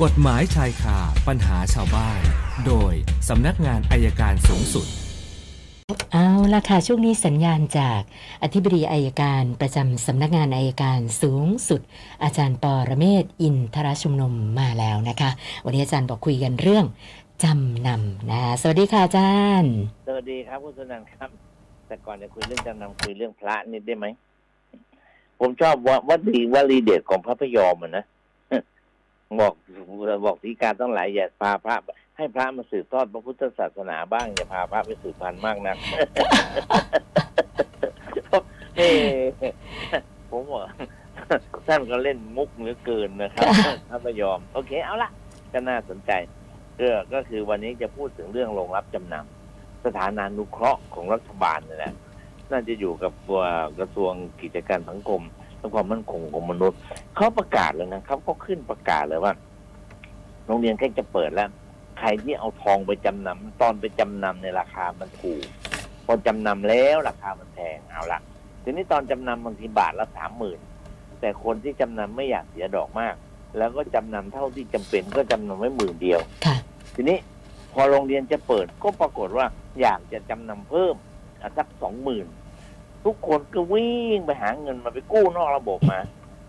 กฎหมายชายคาปัญหาชาวบ้าน โดยสำนักงานอัยการสูงสุด เอาละค่ะ ช่วงนี้สัญญาณจากอธิบดีอัยการประจำสำนักงานอัยการสูงสุด อาจารย์ปอระเมศวร์อินทรชุมนุมมาแล้วนะคะ วันนี้อาจารย์บอกคุยกันเรื่องจำนำนะ สวัสดีค่ะอาจารย์ สวัสดีครับคุณสนันครับ แต่ก่อนจะคุยเรื่องจำนำคุยเรื่องพระนิดได้ไหมผมชอบว่าวัดดีวลีเด็ดของพระพยอมอะนะ บอกบอกทีการต้องหลายอย่าพาพระให้พระมาสืบทอดพระพุทธศาสนาบ้างอย่าพาพระไปสืบพันธุ์มากนักเฮ้ผมว่าท่านก็เล่นมุกเหลือเกินนะครับพระพยอม โอเคเอาละก็น่าสนใจก็ก็คือวันนี้จะพูดถึงเรื่องโรงรับจำนำสถานานุเคราะห์ของรัฐบาลนี่แหละน่าจะอยู่กับตัวกระทรวงกิจการสังคม และความมั่นคงของมนุษย์เขาประกาศเลยนะครับเขาขึ้นประกาศเลยว่า โรงเรียนใกล้จะเปิดแล้ว ใครที่เอาทองไปจำนำตอนไปจำนำในราคามันถูกพอจำนำแล้วราคามันแพงเอาละทีนี้ตอนจำนำบางทีบาทละสามหมื่นแต่คนที่จำนำไม่อยากเสียดอกมาก แล้วก็จำนำเท่าที่จำเป็นก็จำนำไว้หมื่นเดียวค่ะทีนี้พอโรงเรียนจะเปิดก็ปรากฏว่าอยากจะจำนำเพิ่มอะสักสองหมื่น ทุกคนก็วิ่งไปหาเงินมาไปกู้นอกระบบมา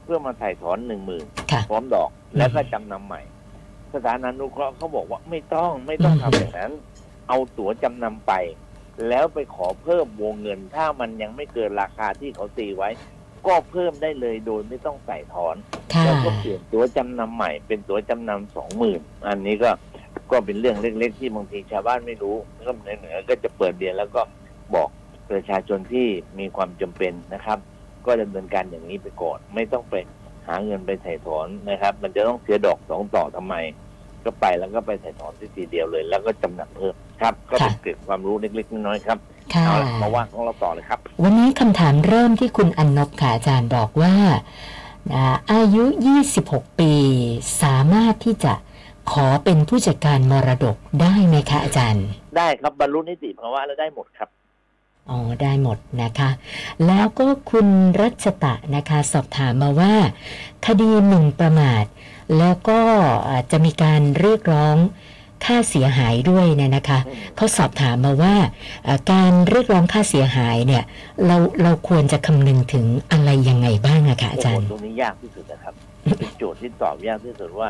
เพื่อมาถ่ายถอนหนึ่งหมื่นค่ะพร้อมดอก แล้วก็จำนำใหม่ สถานานุเคราะห์เขาบอกว่าไม่ต้องไม่ต้องทำอย่างนั้น เอาตั๋วจำนำไป แล้วไปขอเพิ่มวงเงิน ถ้ามันยังไม่เกินราคาที่เขาตีไว้ ก็เพิ่มได้เลยโดยไม่ต้องใส่ถอนค่ะแล้วก็เปลี่ยนตั๋วจำนำใหม่ เป็นตั๋วจำนำสองหมื่นอันนี้ก็ก็เป็นเรื่องเล็ก ๆ ที่บางทีชาวบ้านไม่รู้ก็เหนือๆก็จะเปิดเรียนแล้วก็บอก ประชาชนที่มีความจำเป็นนะครับ ก็ดำเนินการอย่างนี้ไปก่อน ไม่ต้องไปหาเงินไปถ่ายถอนนะครับ มันจะต้องเสียดอกสองต่อทำไม ก็ไปแล้วก็ไปถ่ายถอนที่ทีเดียวเลย แล้วก็จำนำเพิ่มครับ ก็เป็นเกร็ดความรู้เล็กๆน้อยๆครับค่ะเอาละมาว่าของเราต่อเลยครับ วันนี้คำถามเริ่มที่คุณอันนบค่ะอาจารย์บอกว่าอ่าอายุ 26 ปี สามารถที่จะขอเป็นผู้จัดการมรดกได้ไหมคะอาจารย์ ได้ครับบรรลุนิติภาวะแล้วได้หมดครับ อ๋อ ได้หมดนะคะ แล้วก็คุณรัชตะนะคะ สอบถามมาว่า คดีหมิ่นประมาท แล้วก็จะมีการเรียกร้องค่าเสียหายด้วยเนี่ยนะคะเขาสอบถามมาว่าการเรียกร้องค่าเสียหายเนี่ยเราเราควรจะคำนึงถึงอะไรยังไงบ้างอะคะอาจารย์ตรงนี้ยากที่สุดนะครับเป็นโจทย์ที่ตอบยากที่สุดว่า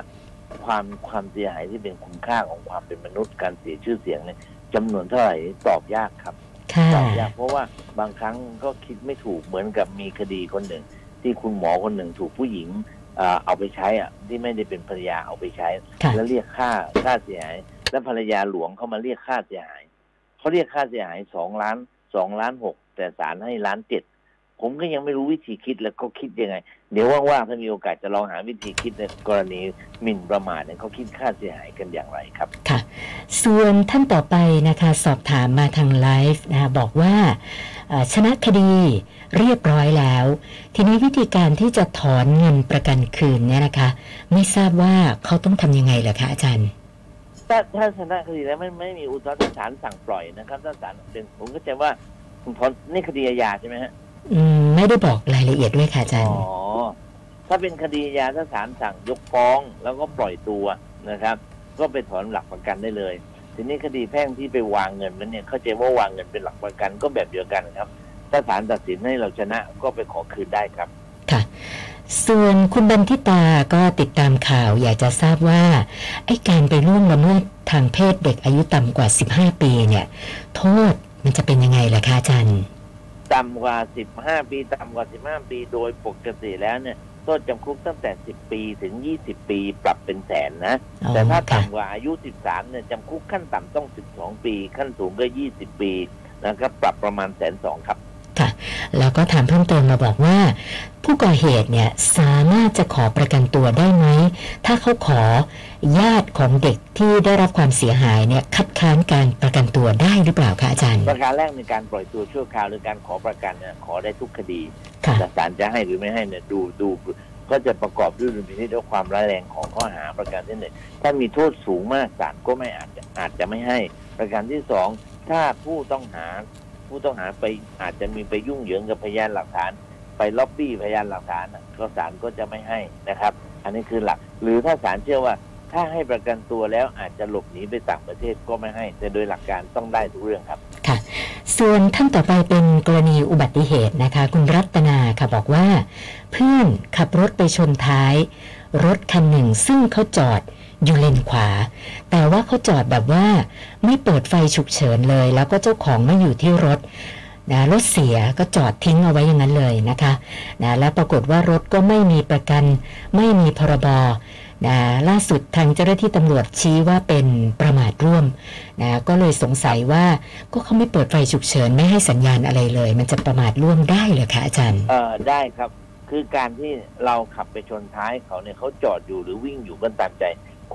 ความความเสียหายที่เป็นคุณค่าของความเป็นมนุษย์การเสียชื่อเสียงเนี่ยจำนวนเท่าไหร่ตอบยากครับ ค่ะตอบยากเพราะว่าบางครั้งก็คิดไม่ถูกเหมือนกับมีคดีคนหนึ่ง ที่คุณหมอคนหนึ่งถูกผู้หญิงเอ่อเอาไปใช้อะที่ไม่ได้เป็นภรรยาเอาไปใช้ค่ะแล้วเรียกค่าค่าเสียหายแล้วภรรยาหลวงเขามาเรียกค่าเสียหายเขาเรียกค่าเสียหายสองล้านสองล้านหกแต่ศาลให้ล้านเจ็ด ผมก็ยังไม่รู้วิธีคิดแล้วก็คิดยังไง เดี๋ยวว่างๆถ้ามีโอกาสจะลองหาวิธีคิดในกรณีหมิ่นประมาทเนี่ยเขาคิดค่าเสียหายกันอย่างไรครับค่ะ ส่วนท่านต่อไปนะคะสอบถามมาทางไลฟ์นะคะบอกว่าเอ่อชนะคดีเรียบร้อยแล้ว ทีนี้วิธีการที่จะถอนเงินประกันคืนเนี่ยนะคะ ไม่ทราบว่าเขาต้องทำยังไงเหรอคะอาจารย์ถ้าถ้าชนะคดีแล้วไม่ไม่มีอุทธรณ์ถ้าศาลสั่งปล่อยนะครับถ้าศาลเป็นผมก็จะว่าถอนนี่คดีอาญาใช่ไหมฮะ อืมไม่ได้บอกรายละเอียดด้วยค่ะอาจารอ๋ย์อถ้าเป็นคดีอาญาถ้าศาลสั่งยกฟ้องแล้วก็ปล่อยตัวนะครับ ก็ไปถอนหลักประกันได้เลย ทีนี้คดีแพ่งที่ไปวางเงินมันเนี่ยเข้าใจว่าวางเงินเป็นหลักประกันก็แบบเดียวกันครับ ถ้าศาลตัดสินให้เราชนะก็ไปขอคืนได้ครับค่ะส่วนคุณบันทิตาก็ติดตามข่าว อยากจะทราบว่าไอ้การไปล่วงละเมิดทางเพศเด็กอายุต่ำกว่า 15 ปีเนี่ย โทษมันจะเป็นยังไงล่ะคะอาจารย์ ต่ำกว่า15ปี ต่ำกว่า15ปีโดยปกติแล้วเนี่ยโทษจำคุกตั้งแต่10ปีถึง20ปีปรับเป็นแสนนะอ๋อแต่ถ้าค่ะต่ำกว่าอายุ13เนี่ยจำคุกขั้นต่ำต้อง12ปี ขั้นสูงก็20ปีนะครับปรับประมาณแสนสองครับค่ะ แล้วก็ถามเพิ่มเติมมาบอกว่า ผู้ก่อเหตุเนี่ยสามารถจะขอประกันตัวได้ไหม ถ้าเขาขอญาติของเด็กที่ได้รับความเสียหายเนี่ยคัดค้านการประกันตัวได้หรือเปล่าคะอาจารย์ ประการแรกในการปล่อยตัวชั่วคราวหรือการขอประกันเนี่ยขอได้ทุกคดีค่ะแต่ศาลจะให้หรือไม่ให้เนี่ยดูดูก็จะประกอบด้วยดุลพินิจและความร้ายแรงของข้อหาประการที่หนึ่งถ้ามีโทษสูงมากศาลก็ไม่อาจจะอาจจะไม่ให้ ประการที่สองถ้าผู้ต้องหา ผู้ต้องหาไปอาจจะมีไปยุ่งเหยิงกับพยานหลักฐาน ไปล็อบบี้พยานหลักฐานน่ะก็ศาลก็จะไม่ให้นะครับ อันนี้คือหลัก หรือถ้าศาลเชื่อว่าถ้าให้ประกันตัวแล้วอาจจะหลบหนีไปต่างประเทศก็ไม่ให้ แต่โดยหลักการต้องได้ทุกเรื่องครับ ส่วนท่านต่อไปเป็นกรณีอุบัติเหตุนะคะ คุณรัตนาค่ะบอกว่า เพื่อนขับรถไปชนท้าย รถคันหนึ่งซึ่งเขาจอดอยู่เลนขวา แต่ว่าเขาจอดแบบว่าไม่เปิดไฟฉุกเฉินเลย แล้วก็เจ้าของไม่อยู่ที่รถนะรถเสียก็จอดทิ้งเอาไว้อย่างนั้นเลยนะคะนะแล้วปรากฏว่ารถก็ไม่มีประกัน ไม่มีพรบ นะล่าสุดทางเจ้าหน้าที่ตำรวจชี้ว่าเป็นประมาทร่วมนะก็เลยสงสัยว่าก็เขาไม่เปิดไฟฉุกเฉินไม่ให้สัญญาณอะไรเลย มันจะประมาทร่วมได้เหรอคะอาจารย์ เออได้ครับ คือการที่เราขับไปชนท้ายเขาเนี่ยเขาจอดอยู่หรือวิ่งอยู่กันตามใจ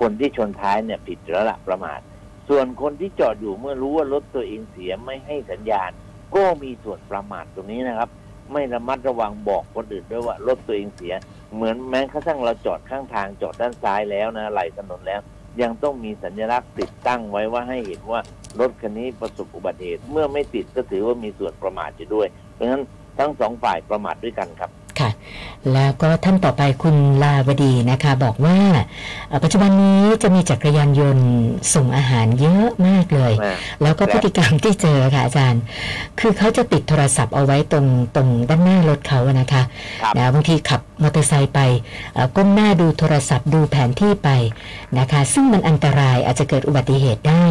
คนที่ชนท้ายเนี่ยผิดแล้วละประมาท ส่วนคนที่จอดอยู่เมื่อรู้ว่ารถตัวเองเสียไม่ให้สัญญาณ ก็มีส่วนประมาทตรงนี้นะครับ ไม่ระมัดระวังบอกคนอื่นด้วยว่ารถตัวเองเสีย เหมือนแม้กระทั่งเราจอดข้างทางจอดด้านซ้ายแล้วนะไหลถนนแล้ว ยังต้องมีสัญลักษณ์ติดตั้งไว้ว่าให้เห็นว่ารถคันนี้ประสบอุบัติเหตุเมื่อไม่ติดก็ถือว่ามีส่วนประมาทอยู่ด้วย เพราะฉะนั้นทั้งสองฝ่ายประมาทด้วยกันครับ ค่ะ แล้วก็ท่านต่อไปคุณลาวดีนะคะ บอกว่าเอ่อปัจจุบันนี้จะมีจักรยานยนต์ส่งอาหารเยอะมากเลย แล้วก็พฤติกรรมที่เจอค่ะอาจารย์ คือเขาจะติดโทรศัพท์เอาไว้ตรงตรงด้านหน้ารถเขาอะนะคะครับนะบางทีขับมอเตอร์ไซค์ไปเอ่อก้มหน้าดูโทรศัพท์ดูแผนที่ไปนะคะ ซึ่งมันอันตรายอาจจะเกิดอุบัติเหตุได้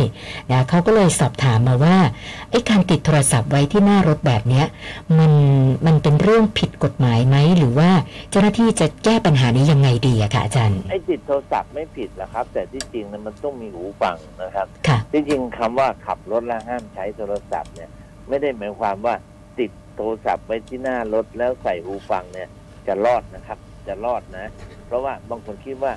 นะเขาก็เลยสอบถามมาว่าไอ้การติดโทรศัพท์ไว้ที่หน้ารถแบบเนี้ยมันมันเป็นเรื่องผิดกฎหมายไหมหรือว่าเจ้าหน้าที่จะแก้ปัญหานี้ยังไงดีอะค่ะอาจารย์ไอ้ติดโทรศัพท์ไม่ผิดหรอกครับ แต่ที่จริงนะมันต้องมีหูฟังนะครับค่ะที่จริงคำว่าขับรถแล้วห้ามใช้โทรศัพท์เนี่ยไม่ได้หมายความว่าติดโทรศัพท์ไว้ที่หน้ารถแล้วใส่หูฟังเนี่ยจะรอดนะครับ จะรอดนะ เพราะว่าบางคนคิดว่า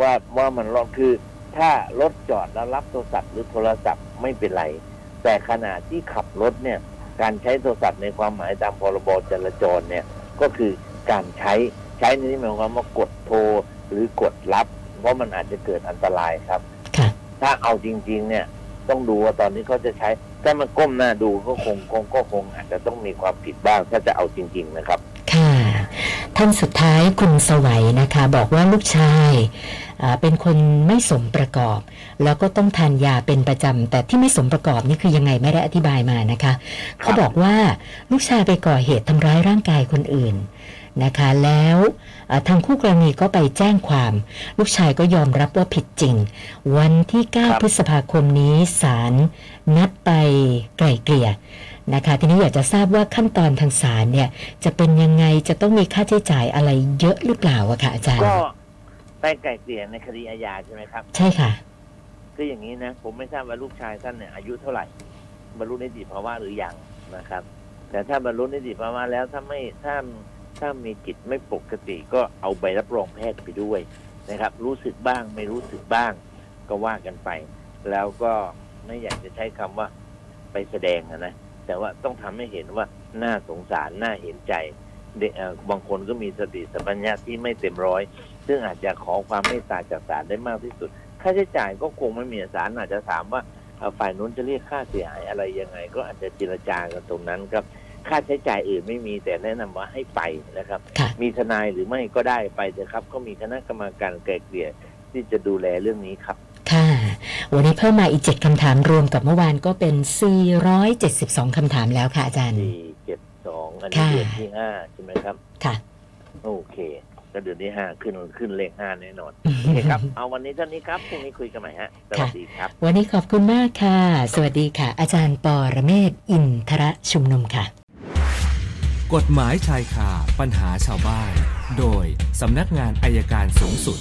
ว่าว่ามันรอดคือ ถ้ารถจอดแล้วรับโทรศัพท์หรือโทรศัพท์ไม่เป็นไร แต่ขณะที่ขับรถเนี่ยการใช้โทรศัพท์ในความหมายตามพรบจราจรเนี่ย ก็คือการใช้ใช้ในที่หมายความว่ากดโทรหรือกดรับ เพราะมันอาจจะเกิดอันตรายครับค่ะถ้าเอาจริง ๆ เนี่ย ต้องดูว่าตอนนี้เขาจะใช้ ถ้ามันก้มหน้าดูก็คงคงก็คงอาจจะต้องมีความผิดบ้างถ้าจะเอาจริง ๆ นะครับ ค่ะ ท่านสุดท้ายคุณสวัยนะคะ บอกว่าลูกชายอ่า เป็นคนไม่สมประกอบ แล้วก็ต้องทานยาเป็นประจำแต่ที่ไม่สมประกอบนี่คือยังไงไม่ได้อธิบายมานะคะ เขาบอกว่าลูกชายไปก่อเหตุทำร้ายร่างกายคนอื่นนะคะแล้วทางคู่กรณีก็ไปแจ้งความ ลูกชายก็ยอมรับว่าผิดจริง วันที่ 9 พฤษภาคมนี้ศาลนัดไปไกล่เกลี่ยนะคะทีนี้อยากจะทราบว่าขั้นตอนทางศาลเนี่ย จะเป็นยังไงจะต้องมีค่าใช้จ่ายอะไรเยอะหรือเปล่าอะคะอาจารย์ก็ ไปไกล่เกลี่ยในคดีอาญาใช่ไหมครับ ใช่ค่ะ คืออย่างนี้นะ ผมไม่ทราบว่าลูกชายท่านเนี่ยอายุเท่าไหร่ บรรลุนิติภาวะหรือยังนะครับ แต่ถ้าบรรลุนิติภาวะแล้วถ้าไม่ถ้าถ้ามีจิตไม่ปกติก็เอาใบรับรองแพทย์ไปด้วยนะครับ รู้สึกบ้างไม่รู้สึกบ้างก็ว่ากันไป แล้วก็ไม่อยากจะใช้คำว่าไปแสดงอะนะแต่ว่าต้องทำให้เห็นว่าน่าสงสารน่าเห็นใจเด็กเอ่อบางคนก็มีสติสัมปชัญญะที่ไม่เต็มร้อย ซึ่งอาจจะขอความเมตตาจากศาลได้มากที่สุด ค่าใช้จ่ายก็คงไม่มีศาลอาจจะถามว่าเอ่อฝ่ายนู้นจะเรียกค่าเสียหายอะไรยังไง ก็อาจจะเจรจากันตรงนั้นครับ ค่าใช้จ่ายอื่นไม่มีแต่แนะนำว่าให้ไปนะครับค่ะมีทนายหรือไม่ก็ได้ไปเถอะครับ ก็มีคณะกรรมการไกล่เกลี่ยที่จะดูแลเรื่องนี้ครับค่ะ วันนี้เพิ่มมาอีก 7คำถามรวมกับเมื่อวานก็เป็น 472 คำถามแล้วค่ะอาจารย์สี่เจ็ดสองอันนี้ค่ะเดือนที่ห้าใช่ไหมครับ ค่ะ โอเค ก็เดือนที่ห้าขึ้นขึ้นเลขห้าแน่นอนโอเคครับ เอาวันนี้เท่านี้ครับพรุ่งนี้คุยกันใหม่ฮะสวัสดีครับ วันนี้ขอบคุณมากค่ะ สวัสดีค่ะ อาจารย์ปอระเมศวร์อินทรชุมนุมค่ะ กฎหมายชายคาปัญหาชาวบ้าน โดยสำนักงานอายการสูงสุด